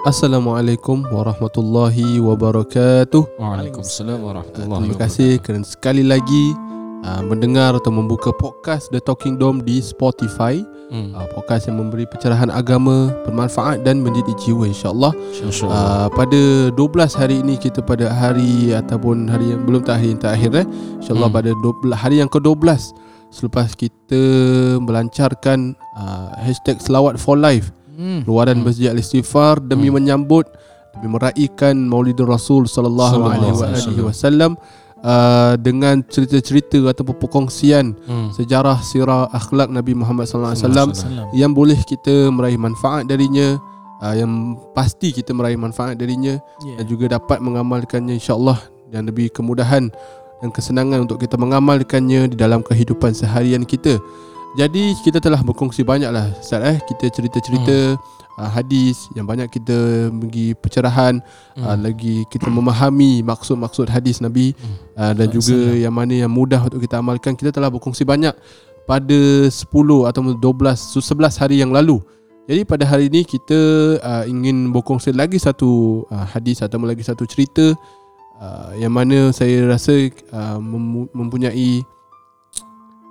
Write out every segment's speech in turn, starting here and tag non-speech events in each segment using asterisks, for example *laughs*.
Assalamualaikum warahmatullahi wabarakatuh. Waalaikumsalam warahmatullahi Terima kasih kerana sekali lagi uh, mendengar atau membuka podcast The Talking Dome di Spotify. Hmm. Uh, podcast yang memberi pencerahan agama, bermanfaat dan mendidik jiwa insya-Allah. Uh, pada 12 hari ini kita pada hari ataupun hari yang belum tak hari yang terakhir eh. Insya-Allah Hmm. pada 12 hari yang ke-12 selepas kita melancarkan uh, hashtag selawat for life Hmm. luaran. Masjid Al-Istighfar demi Hmm. menyambut demi meraihkan Maulidur Rasul sallallahu alaihi wasallam uh, dengan cerita-cerita ataupun perkongsian Hmm. sejarah sirah akhlak Nabi Muhammad sallallahu alaihi wasallam yang boleh kita meraih manfaat darinya uh, yang pasti kita meraih manfaat darinya dan juga dapat mengamalkannya insya-Allah dan lebih kemudahan dan kesenangan untuk kita mengamalkannya di dalam kehidupan seharian kita. Jadi kita telah berkongsi banyaklah Ustaz eh kita cerita-cerita hmm. uh, hadis yang banyak kita bagi pencerahan hmm. uh, lagi kita memahami maksud-maksud hadis Nabi Hmm. uh, dan juga yang mana yang mudah untuk kita amalkan kita telah berkongsi banyak pada 10 atau 12 11 hari yang lalu. Jadi pada hari ini kita uh, ingin berkongsi lagi satu uh, hadis atau lagi satu cerita uh, yang mana saya rasa uh, mem- mempunyai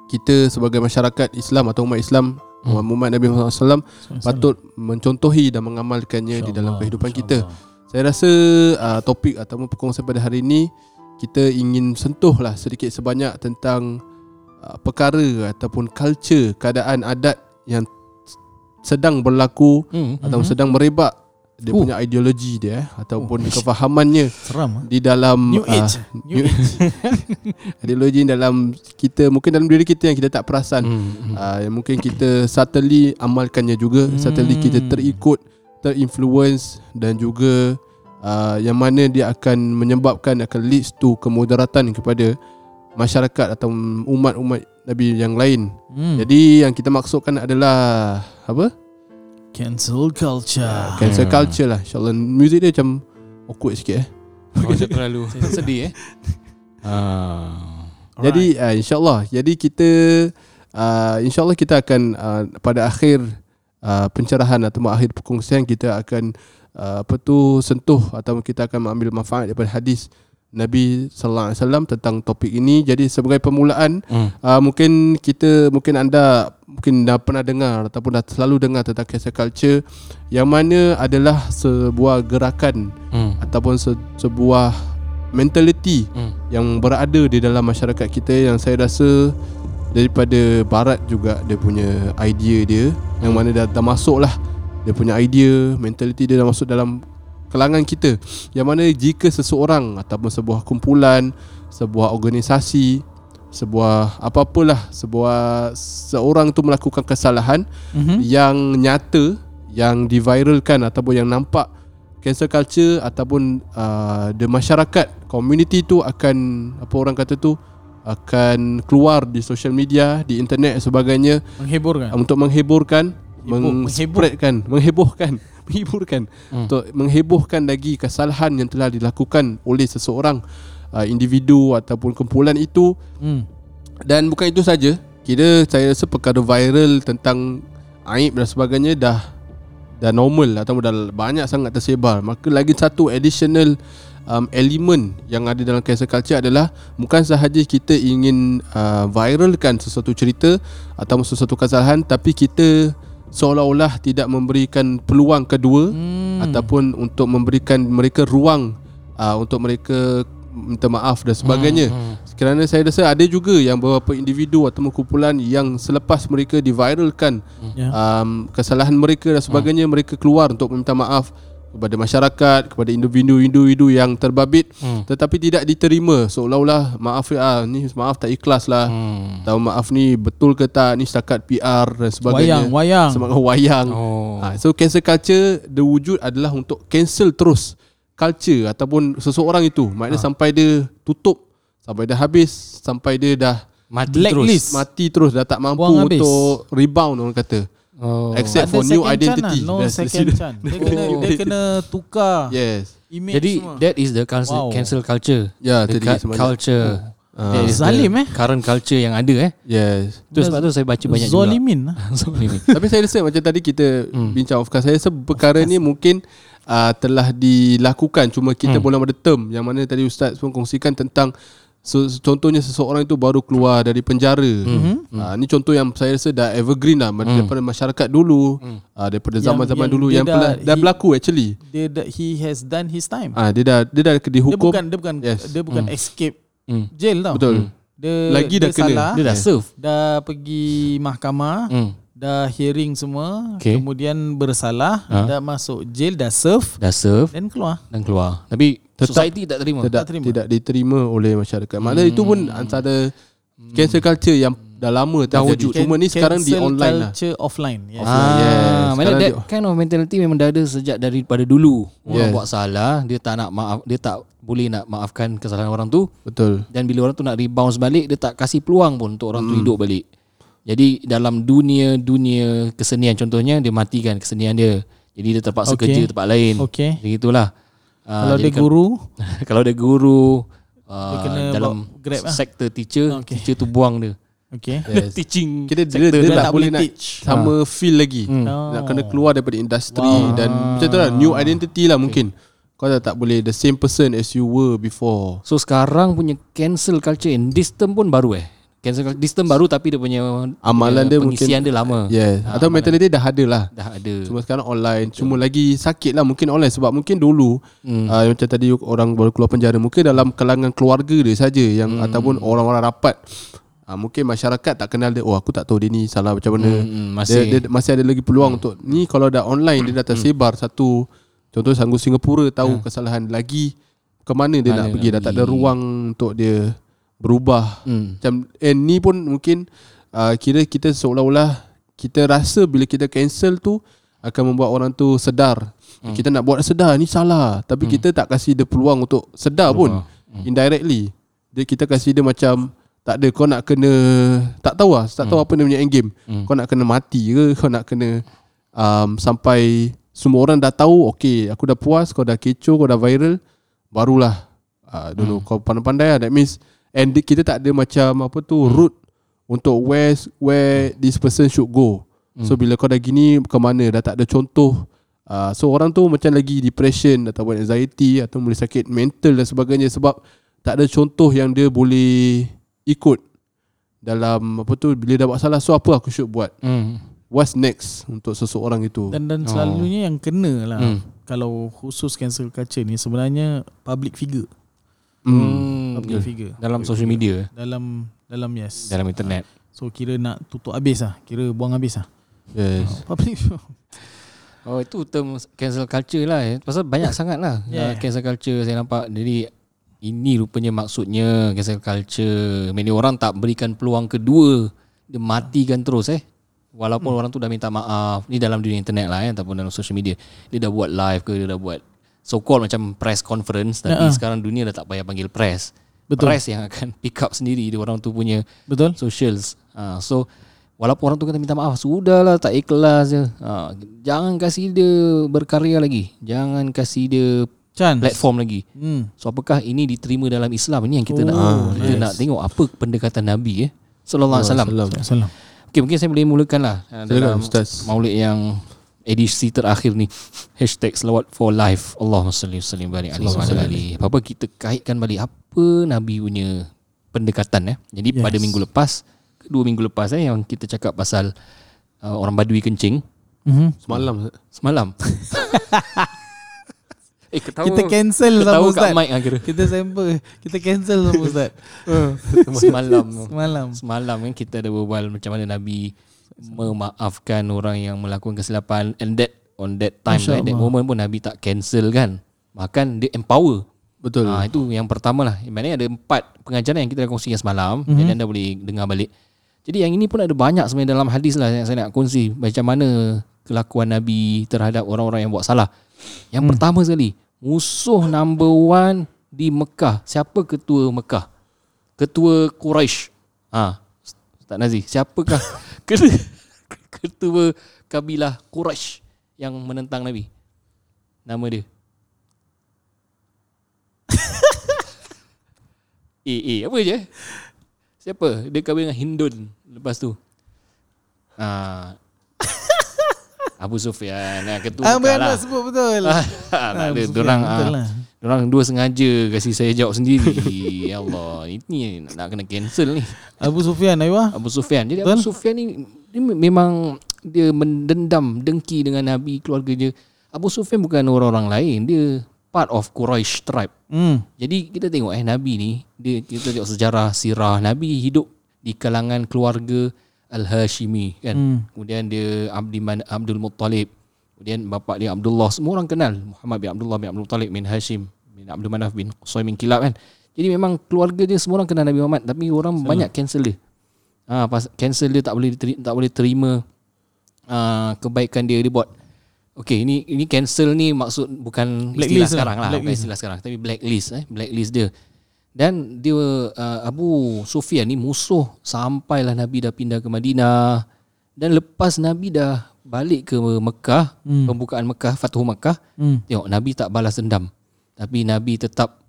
kita sebagai masyarakat Islam atau umat Islam Hmm. hmm. umat Nabi Muhammad SAW patut mencontohi dan mengamalkannya di dalam kehidupan kita. Saya rasa uh, topik ataupun perkongsian pada hari ini kita ingin sentuhlah sedikit sebanyak tentang uh, perkara ataupun culture keadaan adat yang sedang berlaku Hmm. atau Mhm. sedang merebak dia Oh. punya ideologi dia eh, ataupun kefahamannya Seram ah. di dalam New age. *laughs* New *laughs* ideologi dalam kita mungkin dalam diri kita yang kita tak perasan Hmm. uh, yang mungkin kita subtly amalkannya juga hmm. subtly kita terikut terinfluence dan juga uh, yang mana dia akan menyebabkan akan leads to kemudaratan kepada masyarakat atau umat-umat Nabi yang lain. Hmm. Jadi yang kita maksudkan adalah apa? Cancel culture. Cancel Hmm. culture lah. InsyaAllah music dia macam awkward sikit eh. Oh, saya terlalu *laughs* sedih eh. Ah. Jadi uh, insyaAllah Jadi kita uh, InsyaAllah kita akan uh, Pada akhir uh, Pencerahan Atau akhir perkongsian Kita akan uh, Apa tu Sentuh Atau kita akan mengambil manfaat Daripada hadis Nabi Sallallahu Alaihi Wasallam Tentang topik ini Jadi sebagai permulaan Hmm. uh, Mungkin kita Mungkin anda Mungkin dah pernah dengar Ataupun dah selalu dengar Tentang cancel culture Yang mana adalah Sebuah gerakan Hmm. Ataupun se- sebuah Mentality Hmm. yang berada di dalam masyarakat kita yang saya rasa daripada barat juga dia punya idea dia yang mana dah, dah masuk lah dia punya idea mentality dia dah masuk dalam kelangan kita yang mana jika seseorang ataupun sebuah kumpulan sebuah organisasi sebuah apa-apalah sebuah seorang tu melakukan kesalahan Mhm. yang nyata yang diviralkan ataupun yang nampak cancel culture ataupun uh, the masyarakat community tu akan apa orang kata tu akan keluar di social media di internet sebagainya Menghiburkan. untuk menghiburkan Hibur- mengspreadkan menghebohkan menghiburkan Hmm. untuk menghebohkan lagi kesalahan yang telah dilakukan oleh seseorang uh, individu ataupun kumpulan itu Hmm. dan bukan itu saja Kira saya rasa perkara viral tentang aib dan sebagainya dah dah normal atau dah banyak sangat tersebar. Maka lagi satu additional um, element yang ada dalam cancel culture adalah bukan sahaja kita ingin uh, viralkan sesuatu cerita atau sesuatu kesalahan tapi kita seolah-olah tidak memberikan peluang kedua Hmm. ataupun untuk memberikan mereka ruang uh, untuk mereka minta maaf dan sebagainya. Hmm. Kerana saya rasa ada juga yang beberapa individu atau kumpulan yang selepas mereka diviralkan Ya. um, kesalahan mereka dan sebagainya mereka keluar untuk meminta maaf kepada masyarakat, kepada individu-individu yang terbabit Hmm. tetapi tidak diterima seolah-olah maaf ah ni maaf tak ikhlas lah. Hmm. Tahu maaf ni betul ke tak ni setakat PR dan sebagainya. Wayang, wayang. Semangat *laughs* wayang. Oh. Ha, so cancel culture the wujud adalah untuk cancel terus culture ataupun seseorang itu. Maknanya Ha. sampai dia tutup, sampai dia habis, sampai dia dah Mati Blacklist. terus. mati terus dah tak mampu Buang habis. untuk rebound orang kata. Oh. Except for new identity. lah. No That's second chance. Dia *laughs* kena dia kena tukar Yes. image Jadi semua. that is the cancel, Wow. cancel culture. Ya, the sebenarnya. culture. Ah. That is Zalim, eh? Current culture yang ada eh. Yes. Tu sebab tu saya baca banyak juga. Zolimin lah. *laughs* Zolimin. Tapi saya rasa macam tadi kita Hmm. bincang of course saya rasa perkara ni mungkin uh, telah dilakukan cuma kita hmm. belum ada term yang mana tadi ustaz pun kongsikan tentang so, contohnya seseorang itu baru keluar dari penjara. Hmm. Uh, ni contoh yang saya rasa dah evergreen lah hmm. daripada masyarakat dulu hmm. uh, daripada zaman-zaman yang dulu dia yang dah- dah, dah he- berlaku actually. Dia, dah- he has done his time. Ah uh, dia dah dia dah dia dihukum. bukan dia bukan Yes. dia bukan escape Hmm. jail tau. Betul. Dia Lagi dia dah kena. salah, Dia dah serve. dah pergi mahkamah, Hmm. Dah hearing semua, Okay. kemudian bersalah, Ha. dah masuk jail, dah serve Dah serve dan keluar. dan keluar. Tapi Tetap- society tak terima. tidak terima. tidak diterima oleh masyarakat. Maknanya itu pun antara cancel culture yang dah lama dah wujud. Cuma ni sekarang di online lah. culture offline. Yes. Ah, yes. Mana Sekarang that dia- kind of mentality memang dah ada sejak daripada dulu. Orang Yes. buat salah, dia tak nak maaf, dia tak boleh nak maafkan kesalahan orang tu Betul. dan bila orang tu nak rebounce balik, dia tak kasih peluang pun untuk orang tu Hmm. hidup balik. Jadi dalam dunia dunia kesenian contohnya dia matikan kesenian dia. Jadi dia terpaksa Okay. kerja tempat lain. Okay. Jadi itulah. Ah, Kalau dia jadi guru, *laughs* kalau dia guru uh, kena dalam Grab lah. sektor teacher, Okay. teacher tu buang dia. okay. *laughs* Yes. Teaching Kita dia, sector dia dia tak boleh boleh nak teach. sama feel lagi. Hmm. Oh. Nak kena keluar daripada industri Wow. dan macam tu lah new identity lah mungkin. Kau dah tak boleh the same person as you were before. So sekarang punya cancel culture and this term pun baru eh. Cancel culture this term baru tapi dia punya Amalan dia pengisian mungkin dia lama. Yes. Ah, Atau amalan. mentality dah ada lah. Dah ada. Cuma sekarang online Cuma lagi sakit lah Mungkin online Sebab mungkin dulu Hmm. uh, Macam tadi orang baru keluar penjara Mungkin dalam kalangan keluarga dia saja Yang ataupun orang-orang rapat uh, Mungkin masyarakat tak kenal dia Oh aku tak tahu dia ni salah macam mana Hmm, hmm, masih. Dia, dia masih ada lagi peluang untuk Ni kalau dah online Dia dah tersebar satu Contoh Sanggup Singapura Tahu kesalahan lagi Ke mana dia Mana nak pergi nak Dah tak ada ruang Untuk dia Berubah Hmm. macam and ni pun mungkin uh, kira kita seolah-olah kita rasa bila kita cancel tu akan membuat orang tu sedar. Hmm. Kita nak buat sedar ni salah tapi hmm. kita tak kasih dia peluang untuk sedar pun hmm. indirectly. Dia kita kasih dia macam tak ada kau nak kena tak tahu lah tak tahu apa dia punya end game. Hmm. Kau nak kena mati ke kau nak kena um, sampai semua orang dah tahu okay aku dah puas kau dah kecoh kau dah viral barulah uh, don't know kau pandai-pandai lah that means and kita tak ada macam apa tu route untuk where where this person should go. So bila kau dah gini ke mana dah tak ada contoh uh, so orang tu macam lagi depression ataupun anxiety atau boleh sakit mental dan sebagainya sebab tak ada contoh yang dia boleh ikut dalam apa tu bila dah buat salah so apa aku should buat Hmm. what's next untuk seseorang itu Dan dan selalunya yang kena lah Hmm. kalau khusus cancel culture ni sebenarnya public figure. Hmm. Hmm. Public figure. Dalam social media, Dalam dalam yes. dalam internet. So kira nak tutup habis lah. Kira buang habis lah. yes Public *laughs* Oh itu term cancel culture lah eh. Pasal banyak sangat lah Yeah. yeah. cancel culture saya nampak. Jadi ini rupanya maksudnya cancel culture. Many orang tak berikan peluang kedua. Dia matikan terus eh. Walaupun hmm. orang tu dah minta maaf. Ni dalam dunia internet lah eh. Ataupun dalam social media. Dia dah buat live ke. Dia dah buat so called macam press conference. Tapi Ya. sekarang dunia dah tak payah panggil press. Betul. Press yang akan *laughs* pick up sendiri. Dia orang tu punya Betul? socials. Ha, so walaupun orang tu kata minta maaf, sudahlah tak ikhlas je. Ha, jangan kasih dia berkarya lagi. Jangan kasih dia Chance. platform lagi. Hmm. So apakah ini diterima dalam Islam? Ini yang kita Oh, nak kita yes. nak tengok apa pendekatan Nabi eh. Sallallahu alaihi wasallam. Salam. Okey, mungkin saya boleh mulakan lah uh, Silakan, dalam Ustaz. maulid yang edisi terakhir ni Hashtag selawat for life Allahumma salli wa sallim balik alaihi wa sallam Apa-apa kita kaitkan balik Apa Nabi punya pendekatan eh. Jadi Yes. pada minggu lepas Dua minggu lepas eh Yang kita cakap pasal uh, Orang badui kencing Mhm. semalam Semalam *laughs* Eh ketawa Kita cancel sama kat Ustaz. mic lah kira Kita sample. Kita cancel sama *laughs* Ustaz. Semalam Semalam. Semalam kan kita ada berbual Macam mana Nabi Memaafkan orang yang melakukan kesilapan And that On that time Masya right, That moment pun Nabi tak cancel kan Bahkan dia empower betul Ah itu yang pertama lah. Maknanya ada empat pengajaran yang kita dah kongsikan semalam Mhm. mm-hmm. dan anda boleh dengar balik. Jadi yang ini pun ada banyak sebenarnya dalam hadis lah yang saya nak kongsi macam mana kelakuan Nabi terhadap orang-orang yang buat salah. Yang hmm. pertama sekali, musuh number one di Mekah. Siapa ketua Mekah? Ketua Quraisy. Ah, Ustaz Nazi, siapakah ketua, *laughs* kabilah Quraisy yang menentang Nabi? Nama dia. *laughs* Eh, eh, apa je? Siapa? Dia kahwin dengan Hindun lepas tu. Ah. *laughs* Abu Sufyan nah, ketua Ah, Mekah benar lah. sebut betul. tak Ah, ada. Abu Sufyan, Dorang, betul ah, dorang dua sengaja kasi saya jawab sendiri. ya *laughs* Allah, ini nak kena cancel ni. Abu Sufyan, Aywa. Abu Sufyan. Jadi Abu. Sufyan ni dia memang dia mendendam dengki dengan Nabi keluarga dia. Abu Sufyan bukan orang-orang lain, dia part of Quraisy tribe. Hmm. Jadi kita tengok eh Nabi ni dia kita tengok sejarah sirah Nabi hidup di kalangan keluarga Al-Hashimi kan. Hmm. Kemudian dia Abdi Man, Abdul Muttalib. Kemudian bapa dia Abdullah. Semua orang kenal Muhammad bin Abdullah bin Abdul Muttalib bin Hashim bin Abdul Manaf bin Qusay bin Kilab kan. Jadi memang keluarga dia semua orang kenal Nabi Muhammad tapi orang Sama. banyak cancel dia. Ah pas cancel dia tak boleh diterima, tak boleh terima ah kebaikan dia dia buat Okay, ini ini cancel ni maksud bukan istilah Blacklist lah. sekarang lah, bukan Blacklist. istilah sekarang, tapi blacklist eh, blacklist dia. Dan dia uh, Abu Sufyan ni musuh sampailah Nabi dah pindah ke Madinah. Dan lepas Nabi dah balik ke Mekah, Hmm. pembukaan Mekah, Fathu Mekah, Hmm. tengok Nabi tak balas dendam. Tapi Nabi tetap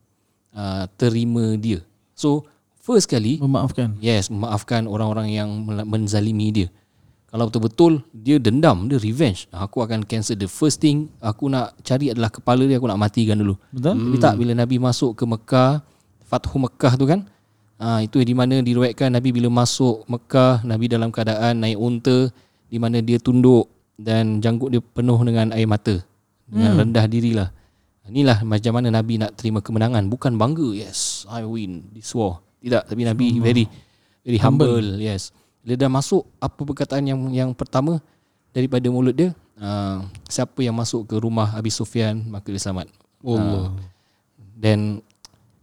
uh, terima dia. So, first kali Memaafkan. Yes, memaafkan orang-orang yang menzalimi dia. Kalau betul-betul dia dendam, dia revenge. Aku akan cancel the first thing aku nak cari adalah kepala dia aku nak matikan dulu. Betul? Tapi tak bila Nabi masuk ke Mekah, Fathu Mekah tu kan. Ah itu di mana diriwayatkan Nabi bila masuk Mekah, Nabi dalam keadaan naik unta di mana dia tunduk dan janggut dia penuh dengan air mata. Dengan rendah dirilah. Inilah macam mana Nabi nak terima kemenangan, bukan bangga. Yes, I win this war. Tidak, tapi Nabi very very humble. Yes. Bila dah masuk apa perkataan yang yang pertama daripada mulut dia, uh, siapa yang masuk ke rumah Abi Sufyan maka dia selamat. Allah. Dan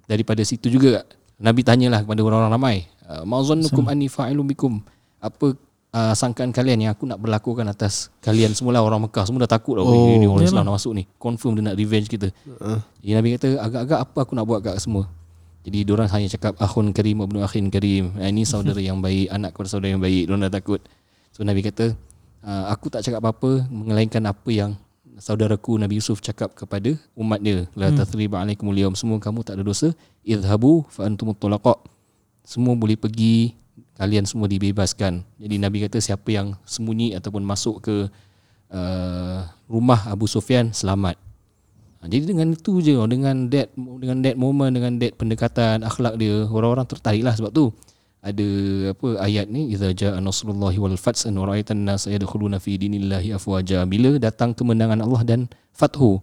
daripada situ juga Nabi tanyalah kepada orang-orang ramai, uh, "Ma'zannukum anni fa'ilun bikum?" Apa uh, sangkaan kalian yang aku nak berlakukan atas kalian semula orang Mekah semua dah takut dah oh, ini orang. Islam nak masuk ni. Confirm dia nak revenge kita. Uh. Jadi Nabi kata agak-agak apa aku nak buat kat semua. Jadi diorang hanya cakap akhun karim ibnu akhin karim. Ah, Ini saudara yang baik, anak kepada saudara yang baik. Diorang dah takut. So Nabi kata "Ah, aku tak cakap apa-apa melainkan apa yang saudaraku Nabi Yusuf cakap kepada umat dia. La tathriba alaikumul yawm. Semua kamu tak ada dosa. Idhabu fa antumut tulaqa. Semua boleh pergi, kalian semua dibebaskan. Jadi Nabi kata siapa yang sembunyi ataupun masuk ke uh, rumah Abu Sufyan selamat. Ha, jadi dengan itu je dengan that dengan that moment dengan that pendekatan akhlak dia orang-orang tertarik lah sebab tu ada apa ayat ni idza jaa nasrullahi wal fath an ra'aitan nas yadkhuluna fi dinillahi afwaja bila datang kemenangan Allah dan fathu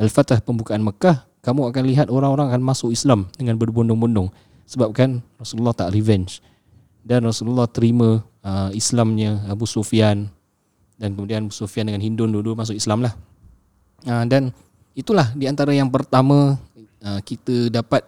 al-fath pembukaan Mekah kamu akan lihat orang-orang akan masuk Islam dengan berbondong-bondong sebab kan Rasulullah tak revenge dan Rasulullah terima uh, Islamnya Abu Sufyan dan kemudian Abu Sufyan dengan Hindun dulu masuk Islam lah uh, dan itulah di antara yang pertama uh, kita dapat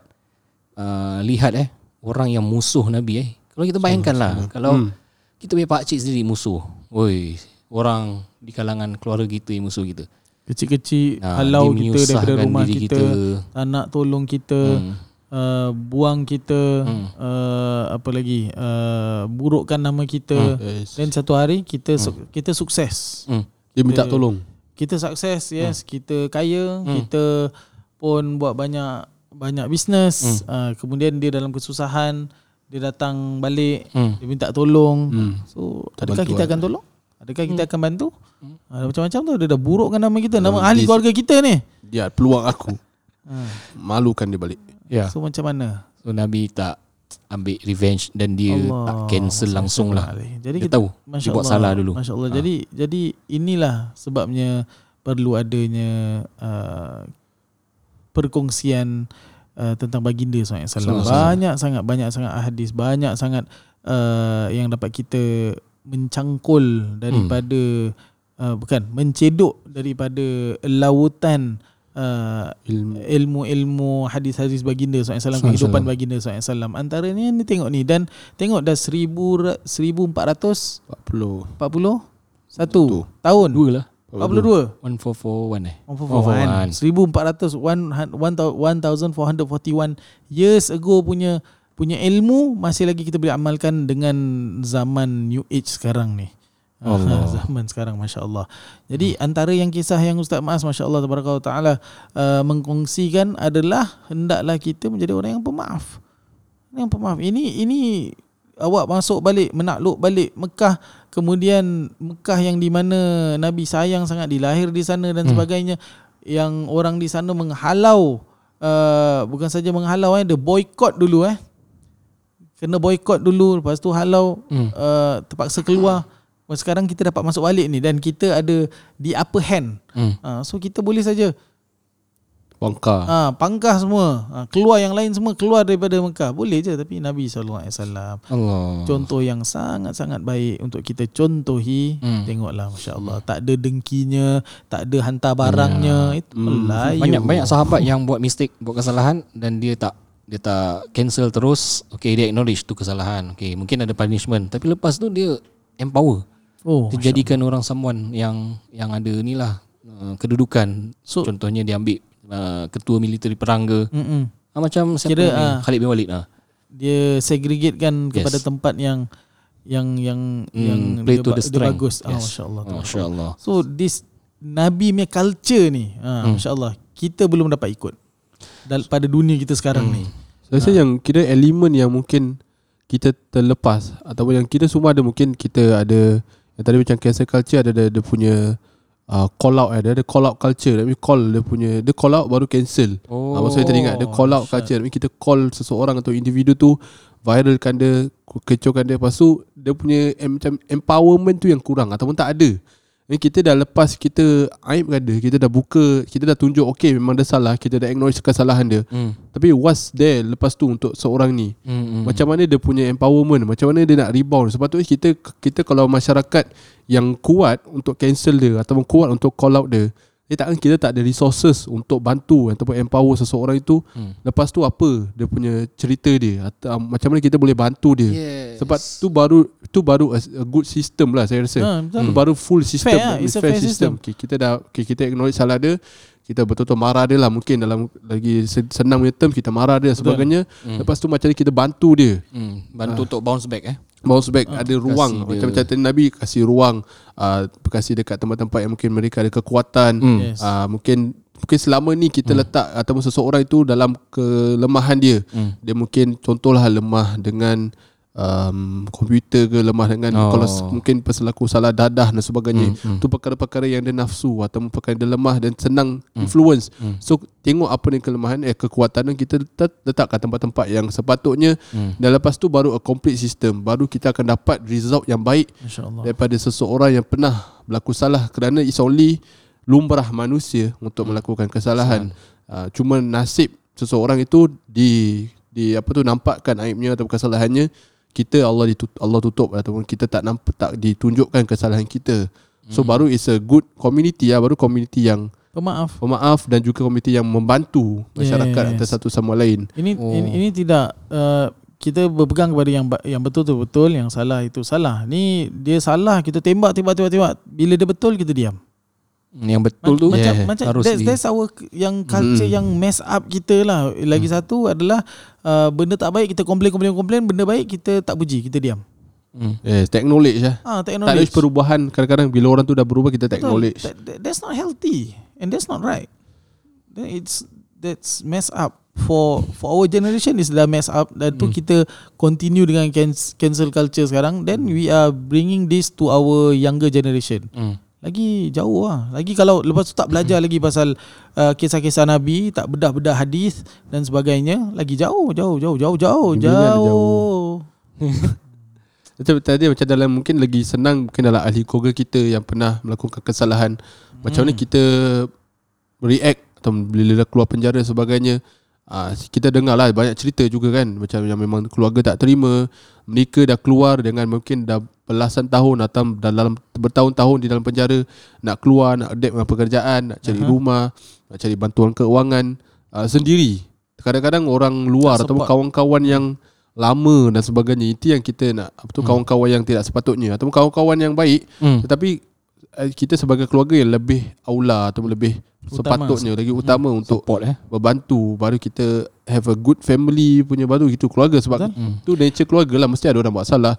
uh, lihat eh orang yang musuh Nabi eh. Kalau kita bayangkanlah kalau Hmm. kita punya pak cik sendiri musuh. Woi, orang di kalangan keluarga kita yang musuh kita. Kecil-kecil Ah, halau kita daripada rumah diri kita, tak nak tolong kita, Hmm. Uh, buang kita, Hmm. uh, apa lagi, uh, burukkan nama kita. Hmm. Yes. Dan satu hari kita su- kita sukses. Hmm. Dia minta Dia- tolong. Kita sukses, yes, kita kaya, kita pun buat banyak banyak bisnes. Uh, kemudian dia dalam kesusahan, dia datang balik, Hmm. dia minta tolong. Hmm. So, adakah bantu kita lah. akan tolong? Adakah kita akan bantu? Uh, macam-macam tu dia dah burukkan nama kita, nama Hmm, ahli keluarga kita ni. Dia peluang aku. Ha. Malukan dia balik. Ya. So macam mana? So Nabi tak ambil revenge dan dia Allah. tak cancel langsung lah. Jadi Dia kita tahu Masya dia buat Allah, salah dulu. Masya Allah. Ha. Jadi jadi inilah sebabnya perlu adanya uh, perkongsian uh, tentang baginda SAW. Banyak sangat banyak sangat hadis, banyak sangat uh, yang dapat kita mencangkul daripada uh, bukan mencedok daripada lautan uh, Ilmu. ilmu-ilmu hadis-hadis baginda SAW kehidupan baginda SAW antaranya ni tengok ni dan tengok dah 1000 ra- 1441 40. Satu. tahun Dua lah. 42 1441 eh. 1441 1400 1441 years ago punya punya ilmu masih lagi kita boleh amalkan dengan zaman new age sekarang ni. *laughs* Allah. zaman sekarang masya-Allah. Jadi antara yang kisah yang Ustaz Mas masya-Allah taala uh, mengkongsikan adalah hendaklah kita menjadi orang yang pemaaf. Yang pemaaf. Ini ini awak masuk balik menakluk balik Mekah kemudian Mekah yang di mana Nabi sayang sangat dilahir di sana dan Hmm. sebagainya yang orang di sana menghalau uh, bukan saja menghalau eh dia boykot dulu eh kena boykot dulu lepas tu halau Hmm. uh, terpaksa keluar Wah, sekarang kita dapat masuk balik ni dan kita ada di upper hand Hmm. uh, so kita boleh saja Bangka. Ah, pangkah semua. Ah, keluar yang lain semua keluar daripada Mekah. Boleh je tapi Nabi SAW Allah. contoh yang sangat-sangat baik untuk kita contohi. Hmm. Tengoklah masya-Allah, tak ada dengkinya, tak ada hantar barangnya. Itu Hmm. Melayu. Banyak banyak sahabat yang buat mistake, buat kesalahan dan dia tak dia tak cancel terus. Okay, dia acknowledge tu kesalahan. Okay, mungkin ada punishment. Tapi lepas tu dia empower. Oh, Dia jadikan orang someone yang yang ada ni lah uh, kedudukan. So- Contohnya dia ambil uh, ketua militeri perang ke. Mm-mm. Ah, macam siapa Kira, ni? ah. Khalid bin Walid ah. dia segregatekan Yes. kepada tempat yang yang yang Hmm, yang play dia, to the dia strength. bagus. Ah, Yes. masya-Allah. Oh, Masya-Allah. So this Nabi punya culture ni, ah, Hmm. masya-Allah, kita belum dapat ikut. Dal- pada dunia kita sekarang Hmm. ni. Saya rasa yang kira elemen yang mungkin kita terlepas ataupun yang kita semua ada mungkin kita ada yang tadi macam cancel culture ada dia, dia punya uh, call out ada ada call out culture tapi call dia punya dia call out baru cancel. Oh, uh, saya teringat dia call out dahsyat. culture tapi kita call seseorang atau individu tu viralkan dia kecohkan dia lepas tu dia punya em, macam empowerment tu yang kurang ataupun tak ada. Kita dah lepas kita aibkan dia, kita dah buka, kita dah tunjuk okey memang dia salah, kita dah acknowledge kesalahan dia. Hmm. Tapi what's there lepas tu untuk seorang ni? Hmm. hmm. Macam mana dia punya empowerment, macam mana dia nak rebound. Sepatutnya kita kita kalau masyarakat yang kuat untuk cancel dia ataupun kuat untuk call out dia, dia takkan kita tak ada resources untuk bantu ataupun empower seseorang itu. Hmm. Lepas tu apa dia punya cerita dia atau macam mana kita boleh bantu dia. Yes. Sebab tu baru tu baru a, a good system lah saya rasa. Ha, betul. Tu baru full system Fair lah, it's a fair system. Okay, kita dah okay, kita acknowledge salah dia kita betul-betul marah dia lah mungkin dalam lagi se- senang punya term kita marah dia sebagainya Hmm. lepas tu macam ni kita bantu dia Hmm. Bantu untuk bounce back eh. bounce back ada ruang macam macam tadi Nabi kasih ruang uh, kasih dekat tempat-tempat yang mungkin mereka ada kekuatan Hmm. Yes. uh, mungkin mungkin selama ni kita letak ataupun seseorang itu dalam kelemahan dia Hmm. dia mungkin contohlah lemah dengan um, komputer ke lemah dengan Oh. kalau mungkin perselaku salah dadah dan sebagainya Hmm, hmm. tu perkara-perkara yang dia nafsu atau perkara dia lemah dan senang influence Hmm. so tengok apa ni kelemahan eh kekuatan dan kita letak, letakkan tempat-tempat yang sepatutnya Hmm. dan lepas tu baru a complete system baru kita akan dapat result yang baik daripada seseorang yang pernah berlaku salah kerana it's only lumrah manusia untuk melakukan kesalahan. Uh, cuma nasib seseorang itu di di apa tu nampakkan aibnya atau kesalahannya kita Allah ditutup, Allah tutup ataupun kita tak nampak tak ditunjukkan kesalahan kita. So baru it's a good community ya baru community yang Pemaaf. pemaaf dan juga community yang membantu masyarakat Yes. antara satu sama lain. Ini Oh. ini, ini tidak uh, kita berpegang kepada yang ba- yang betul tu betul, yang salah itu salah. Ni dia salah kita tembak tembak tembak tembak. Bila dia betul kita diam. Yang betul tu macam yeah, macam harus that's, di, that's our yang culture Hmm. yang mess up kita lah. Lagi satu adalah uh, benda tak baik kita komplain komplain komplain, benda baik kita tak puji, kita diam. Hmm. Yes, technology lah. Ah, Tak ada technology. perubahan kadang-kadang bila orang tu dah berubah kita Betul. acknowledge. That, that, that's not healthy and that's not right. Then It's that's mess up for for our generation is dah mess up dan tu kita continue dengan can- cancel culture sekarang then we are bringing this to our younger generation. Hmm. Lagi jauh lah. Lagi kalau lepas tu tak belajar lagi pasal uh, Kisah-kisah Nabi Tak bedah-bedah hadis Dan sebagainya Lagi jauh Jauh Jauh Jauh Jauh dia Jauh, Macam *laughs* tadi macam dalam mungkin lagi senang mungkin dalam ahli keluarga kita yang pernah melakukan kesalahan. Macam mana kita react atau bila dah keluar penjara dan sebagainya. Ah, kita dengar lah banyak cerita juga kan macam yang memang keluarga tak terima. Mereka dah keluar dengan mungkin dah belasan tahun atau dalam bertahun-tahun di dalam penjara nak keluar nak adapt dengan pekerjaan nak cari Aha. rumah nak cari bantuan keuangan ah, sendiri kadang-kadang orang luar support. kawan-kawan yang lama dan sebagainya itu yang kita nak apa tu kawan-kawan yang tidak sepatutnya ataupun kawan-kawan yang baik Hmm. tetapi eh, kita sebagai keluarga yang lebih aula ataupun lebih Utama. sepatutnya lagi utama untuk Support eh. membantu baru kita have a good family punya baru gitu keluarga sebab Betul. Hmm. tu nature keluarga lah mesti ada orang buat salah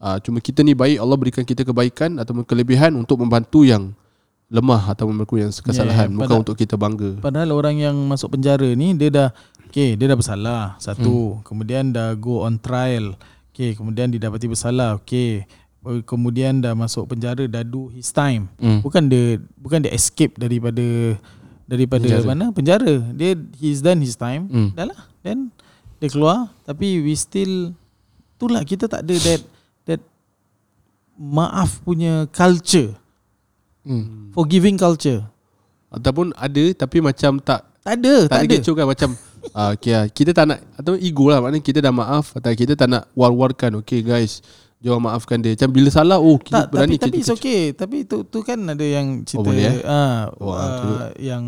uh, cuma kita ni baik Allah berikan kita kebaikan ataupun kelebihan untuk membantu yang lemah atau melakukan yang kesalahan yeah, bukan pada- untuk kita bangga Padahal orang yang masuk penjara ni Dia dah Okay dia dah bersalah Satu Kemudian dah go on trial Okay, kemudian didapati bersalah. Okay, kemudian dah masuk penjara, dah do his time. Hmm. Bukan dia bukan dia escape daripada daripada Penjara. mana? Penjara. Dia he's done his time. Hmm. Dah lah. Then dia keluar tapi we still itulah kita tak ada that maaf punya culture. Hmm. Forgiving culture. Ataupun ada tapi macam tak Tak ada, tak, tak, ada kecoh kan macam ah, okay, lah. kita tak nak atau ego lah maknanya kita dah maaf atau kita tak nak war-warkan okay guys jom maafkan dia macam bila salah oh kita Tak, tapi berani tapi it's kecoh- okay. Tapi tu tu kan ada yang cerita boleh, eh? ah Wah, ah, tu- yang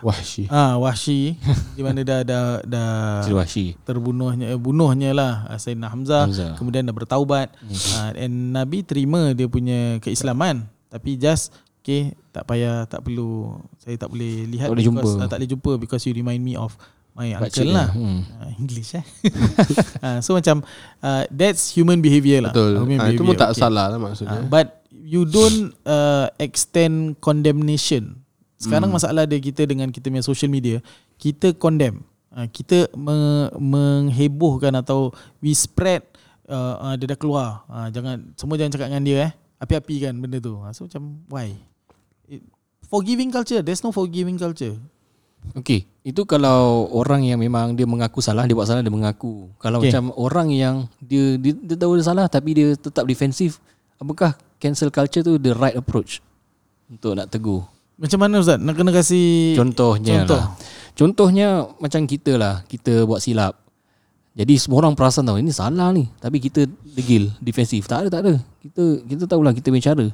wahsy ah wahsy *laughs* di mana dah dah dah Wahsy. terbunuhnya eh, bunuhnya lah ah, Sayyidina Hamzah, Hamzah. kemudian dah bertaubat uh, and Nabi terima dia punya keislaman tapi just okay tak payah tak perlu saya tak boleh lihat Tak boleh because, jumpa. tak boleh jumpa because you remind me of my uncle lah dia. Hmm. uh, English eh uh, *laughs* so macam uh, that's human behavior lah betul human ah, itu pun tak okay. salah lah Uh, maksudnya but you don't uh, extend condemnation. Sekarang Hmm. masalah dia kita dengan kita punya social media, kita condemn. Uh, kita me- menghebohkan atau we spread uh, uh, dia dah keluar. Uh, jangan semua jangan cakap dengan dia eh. Api-api kan benda tu. Uh, so macam why? It, forgiving culture. There's no forgiving culture. Okey, itu kalau orang yang memang dia mengaku salah, dia buat salah dia mengaku. Kalau okay. macam orang yang dia, dia dia tahu dia salah tapi dia tetap defensif, apakah cancel culture tu the right approach untuk nak tegur? Macam mana Ustaz? Nak kena kasih Contohnya contoh. lah. Contohnya macam kita lah, kita buat silap. Jadi semua orang perasan tahu ini salah ni, tapi kita degil, defensif. Tak ada, tak ada. Kita kita tahulah kita punya cara.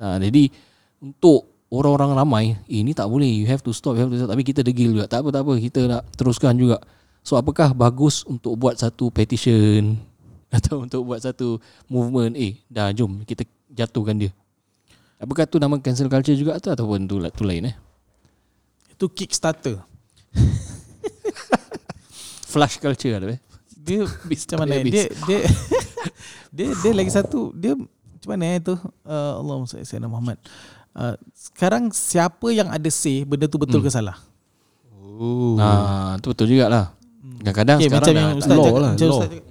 Ha, jadi untuk orang-orang ramai, eh, ini tak boleh, you have to stop, you have to stop. Tapi kita degil juga. Tak apa, tak apa, kita nak teruskan juga. So apakah bagus untuk buat satu petition *laughs* atau untuk buat satu movement, eh dah jom kita jatuhkan dia. Apakah tu nama cancel culture juga tu ataupun tu, tu lain eh? Itu Kickstarter. *laughs* Flash culture ada eh? Dia *laughs* macam mana eh? dia dia dia dia lagi satu dia macam mana eh tu uh, Allahumma salli Muhammad uh, sekarang siapa yang ada say benda tu betul hmm. ke salah oh Ah, tu betul jugalah. Kadang-kadang okay, sekarang macam dah yang tak- ustaz law cakap lah, macam law. ustaz cakap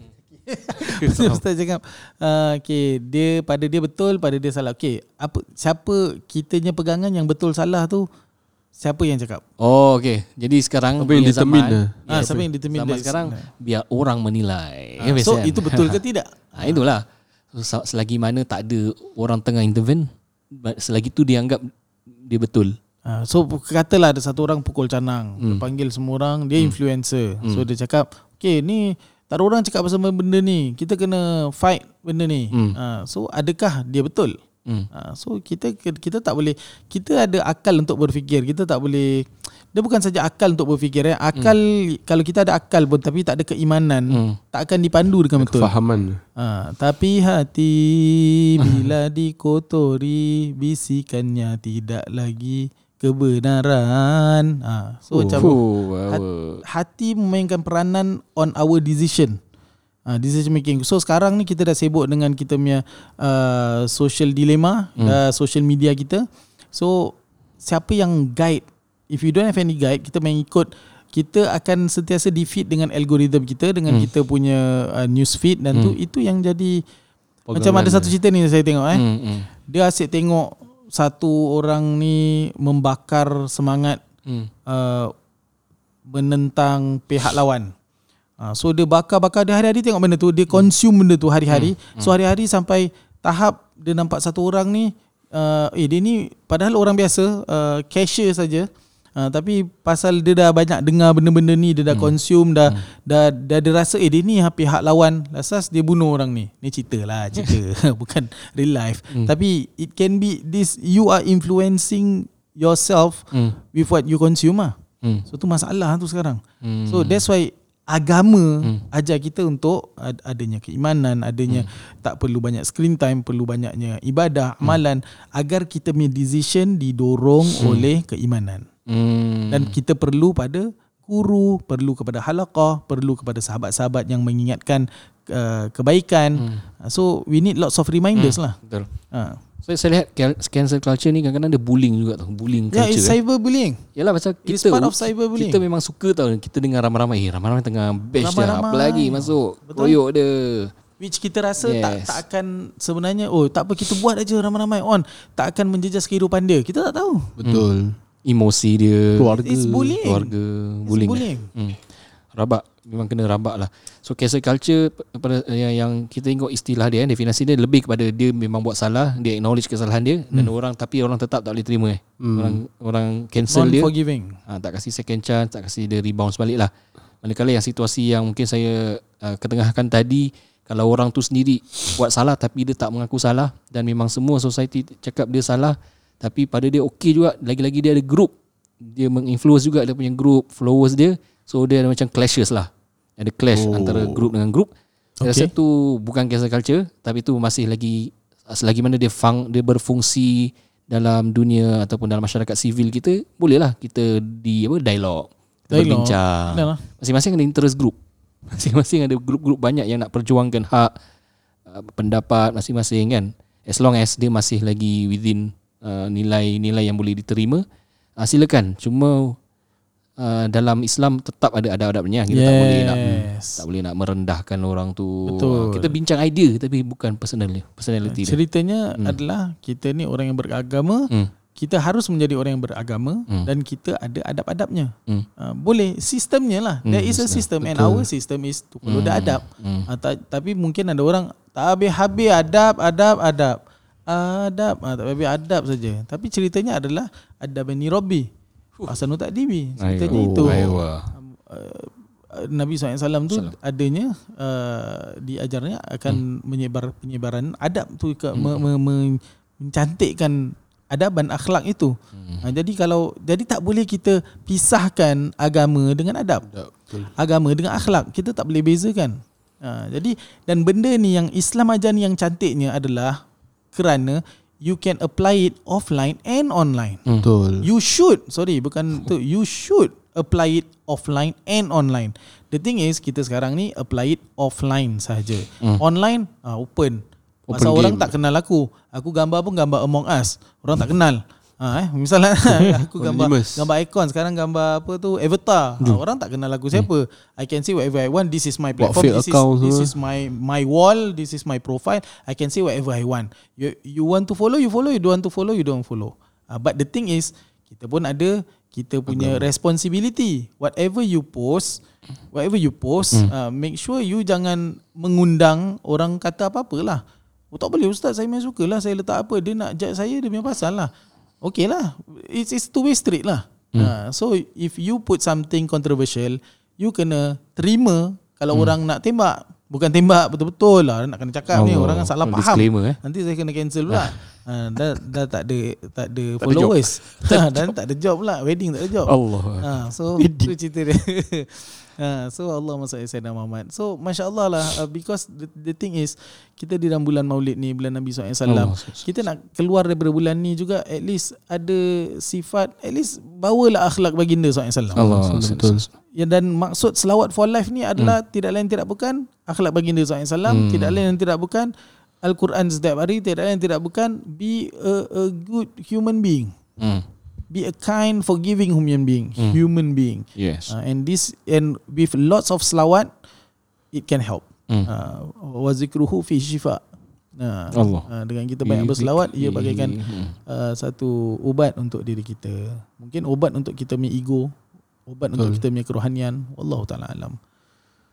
*laughs* ustaz cakap uh, okay, dia pada dia betul pada dia salah okey apa siapa kitanya pegangan yang betul salah tu siapa yang cakap Oh, okey. Jadi sekarang Apa yang determine zaman, lah? ah siapa yang determine zaman sekarang sebenarnya? biar orang menilai. Ah, Ya, biasa so kan? itu betul ke *laughs* tidak Ah, itulah. So, sel- selagi mana tak ada orang tengah intervene, selagi tu dia anggap dia betul. Ah, so katalah ada satu orang pukul canang, hmm. panggil semua orang, dia influencer. So dia cakap, "Okay, ni tak ada orang cakap pasal benda ni. Kita kena fight benda ni." Hmm. Ah, so adakah dia betul? Hmm. Ah, so kita kita tak boleh kita ada akal untuk berfikir. Kita tak boleh dia bukan saja akal untuk berfikir eh. Akal kalau kita ada akal pun tapi tak ada keimanan, Hmm. tak akan dipandu dengan betul. Fahaman Ha, tapi hati *laughs* bila dikotori bisikannya tidak lagi kebenaran. Ha, so oh. macam Oh, hati memainkan peranan on our decision. Ha, decision making. So sekarang ni kita dah sibuk dengan kita punya uh, social dilemma, hmm. uh, social media kita. So siapa yang guide? If you don't have any guide, kita main ikut kita akan sentiasa defeat dengan algoritma kita dengan hmm. kita punya uh, news feed dan hmm. tu itu yang jadi Pegangan macam ada satu cerita ni saya tengok eh. Hmm, hmm. Dia asyik tengok satu orang ni membakar semangat Hmm. uh, menentang pihak lawan. Uh, so dia bakar-bakar dia hari-hari tengok benda tu, dia consume benda tu hari-hari. So hari-hari sampai tahap dia nampak satu orang ni uh, eh dia ni padahal orang biasa uh, cashier saja. Uh, tapi pasal dia dah banyak dengar benda-benda ni dia dah consume dah, dah dah dia rasa eh dia ni ha- pihak lawan lasas dia bunuh orang ni ni cerita lah cerita *laughs* *laughs* bukan real life tapi it can be this you are influencing yourself Hmm. with what you consume lah Hmm. So tu masalah tu sekarang. Hmm. So that's why agama hmm. ajar kita untuk ad- adanya keimanan, adanya hmm. tak perlu banyak screen time, perlu banyaknya ibadah, hmm. amalan agar kita punya decision didorong hmm. oleh keimanan. Hmm. Dan kita perlu pada guru, perlu kepada halaqah, perlu kepada sahabat-sahabat yang mengingatkan uh, kebaikan. Hmm. So we need lots of reminders hmm. lah. Betul. Ha. So, saya lihat cancel culture ni kadang-kadang ada bullying juga tau. Bullying Yeah, culture. it's eh. cyberbullying. Yalah macam It's kita part of cyberbullying. Kita memang suka tau Kita dengar ramai-ramai eh, Ramai-ramai tengah bash dah. Apa lagi masuk Betul. Royok dia which kita rasa yes. tak tak akan sebenarnya oh tak apa kita buat aja ramai-ramai on tak akan menjejas kehidupan dia kita tak tahu Betul. Emosi dia Keluarga. it's bullying Keluarga It's Bullying, bullying. Hmm. Rabak Memang kena rabak lah. So cancel culture pada yang, yang kita tengok istilah dia eh, Definasi dia lebih kepada Dia memang buat salah Dia acknowledge kesalahan dia Dan orang Tapi orang tetap tak boleh terima eh. Orang orang cancel dia forgiving. ha, Tak kasih second chance Tak kasih dia rebound balik lah. Manakala yang situasi yang mungkin saya uh, ketengahkan tadi Kalau orang tu sendiri buat salah Tapi dia tak mengaku salah Dan memang semua society cakap dia salah Tapi pada dia okey juga Lagi-lagi dia ada group Dia menginfluence juga dia punya group Followers dia So dia ada macam clashes lah Ada clash oh. antara group dengan group Saya rasa Okay. tu bukan cancel culture Tapi tu masih lagi Selagi mana dia fung, dia berfungsi dalam dunia ataupun dalam masyarakat sivil kita bolehlah kita di apa dialog kita Dialog. berbincang Dah lah. masing-masing ada interest group *laughs* masing-masing ada grup-grup banyak yang nak perjuangkan hak uh, pendapat masing-masing kan as long as dia masih lagi within uh, nilai-nilai yang boleh diterima uh, silakan cuma uh, dalam Islam tetap ada adab-adabnya. Kita tak boleh nak Yes. tak boleh nak merendahkan orang tu. Betul. Uh, kita bincang idea tapi bukan personal personality dia. Ceritanya adalah kita ni orang yang beragama hmm. kita harus menjadi orang yang beragama Hmm. dan kita ada adab-adabnya. Hmm. Uh, boleh sistemnya lah. There is a system and our system is to follow the adab. Hmm. uh, ta- tapi mungkin ada orang tak habis-habis adab adab adab. Adab uh, tak habis adab saja. Tapi ceritanya adalah adab ni Robbi Asanu tak dibi ceritanya Aiyo. itu Aiyo. uh, Nabi SAW tu adanya uh, diajarnya akan menyebar penyebaran adab tu ke, me, me, me, mencantikkan adaban akhlak itu. Ha, jadi kalau jadi tak boleh kita pisahkan agama dengan adab. Betul. Agama dengan akhlak kita tak boleh bezakan. Ha, jadi dan benda ni yang Islam ajar ni yang cantiknya adalah kerana you can apply it offline and online. Betul. You should sorry bukan *laughs* tu you should apply it offline and online. The thing is kita sekarang ni apply it offline sahaja. Online ah, open. Pasal Open orang game. tak kenal aku. Aku gambar pun gambar Among Us. Orang tak kenal. Ha, eh, misalnya *laughs* aku gambar Anonymous. gambar icon sekarang gambar apa tu avatar. Ha, orang tak kenal aku siapa. I can see whatever I want. This is my platform. This is this is my my wall. This is my profile. I can say whatever I want. You you want to follow, you follow. You don't want to follow, you don't follow. Uh, but the thing is, kita pun ada kita punya responsibility. Whatever you post, whatever you post, Hmm. uh, make sure you jangan mengundang orang kata apa-apa lah. Oh tak boleh ustaz, saya memang suka lah. Saya letak apa, dia nak judge saya, dia punya pasal lah. Okay lah. It's, it's two way street lah. Hmm. Uh, so if you put something controversial, you kena terima kalau Hmm. orang nak tembak. Bukan tembak betul-betul lah nak kena cakap ni Allah. orang kan salah Oh, faham. eh. Nanti saya kena cancel pula. ha, *laughs* dah dah tak ada tak ada ada followers. *laughs* Ha, dan tak ada job pula. Wedding tak ada job. Allah Ha, so itu cerita dia. *laughs* ha, so Allah masya Sayyidina Muhammad. So masya-Allah lah uh, because the, the thing is kita di dalam bulan Maulid ni bulan Nabi SAW Allah. kita nak keluar daripada bulan ni juga at least ada sifat at least bawalah akhlak baginda SAW. Allah Betul. Ya dan maksud selawat for life ni adalah Hmm. tidak lain tidak bukan akhlak baginda SAW, hmm. tidak lain tidak bukan Al-Quran setiap hari, tidak lain tidak bukan be a, a good human being. Hmm. Be a kind forgiving human being, human being. Yes. Uh, and this and with lots of selawat it can help. Hmm. Uh, wa zikruhu fi shifa. Uh, Allah. Uh, dengan kita banyak berselawat ia bagaikan Hmm. uh, satu ubat untuk diri kita. Mungkin ubat untuk kita punya ego, ubat untuk kita punya kerohanian. Wallahu taala alam.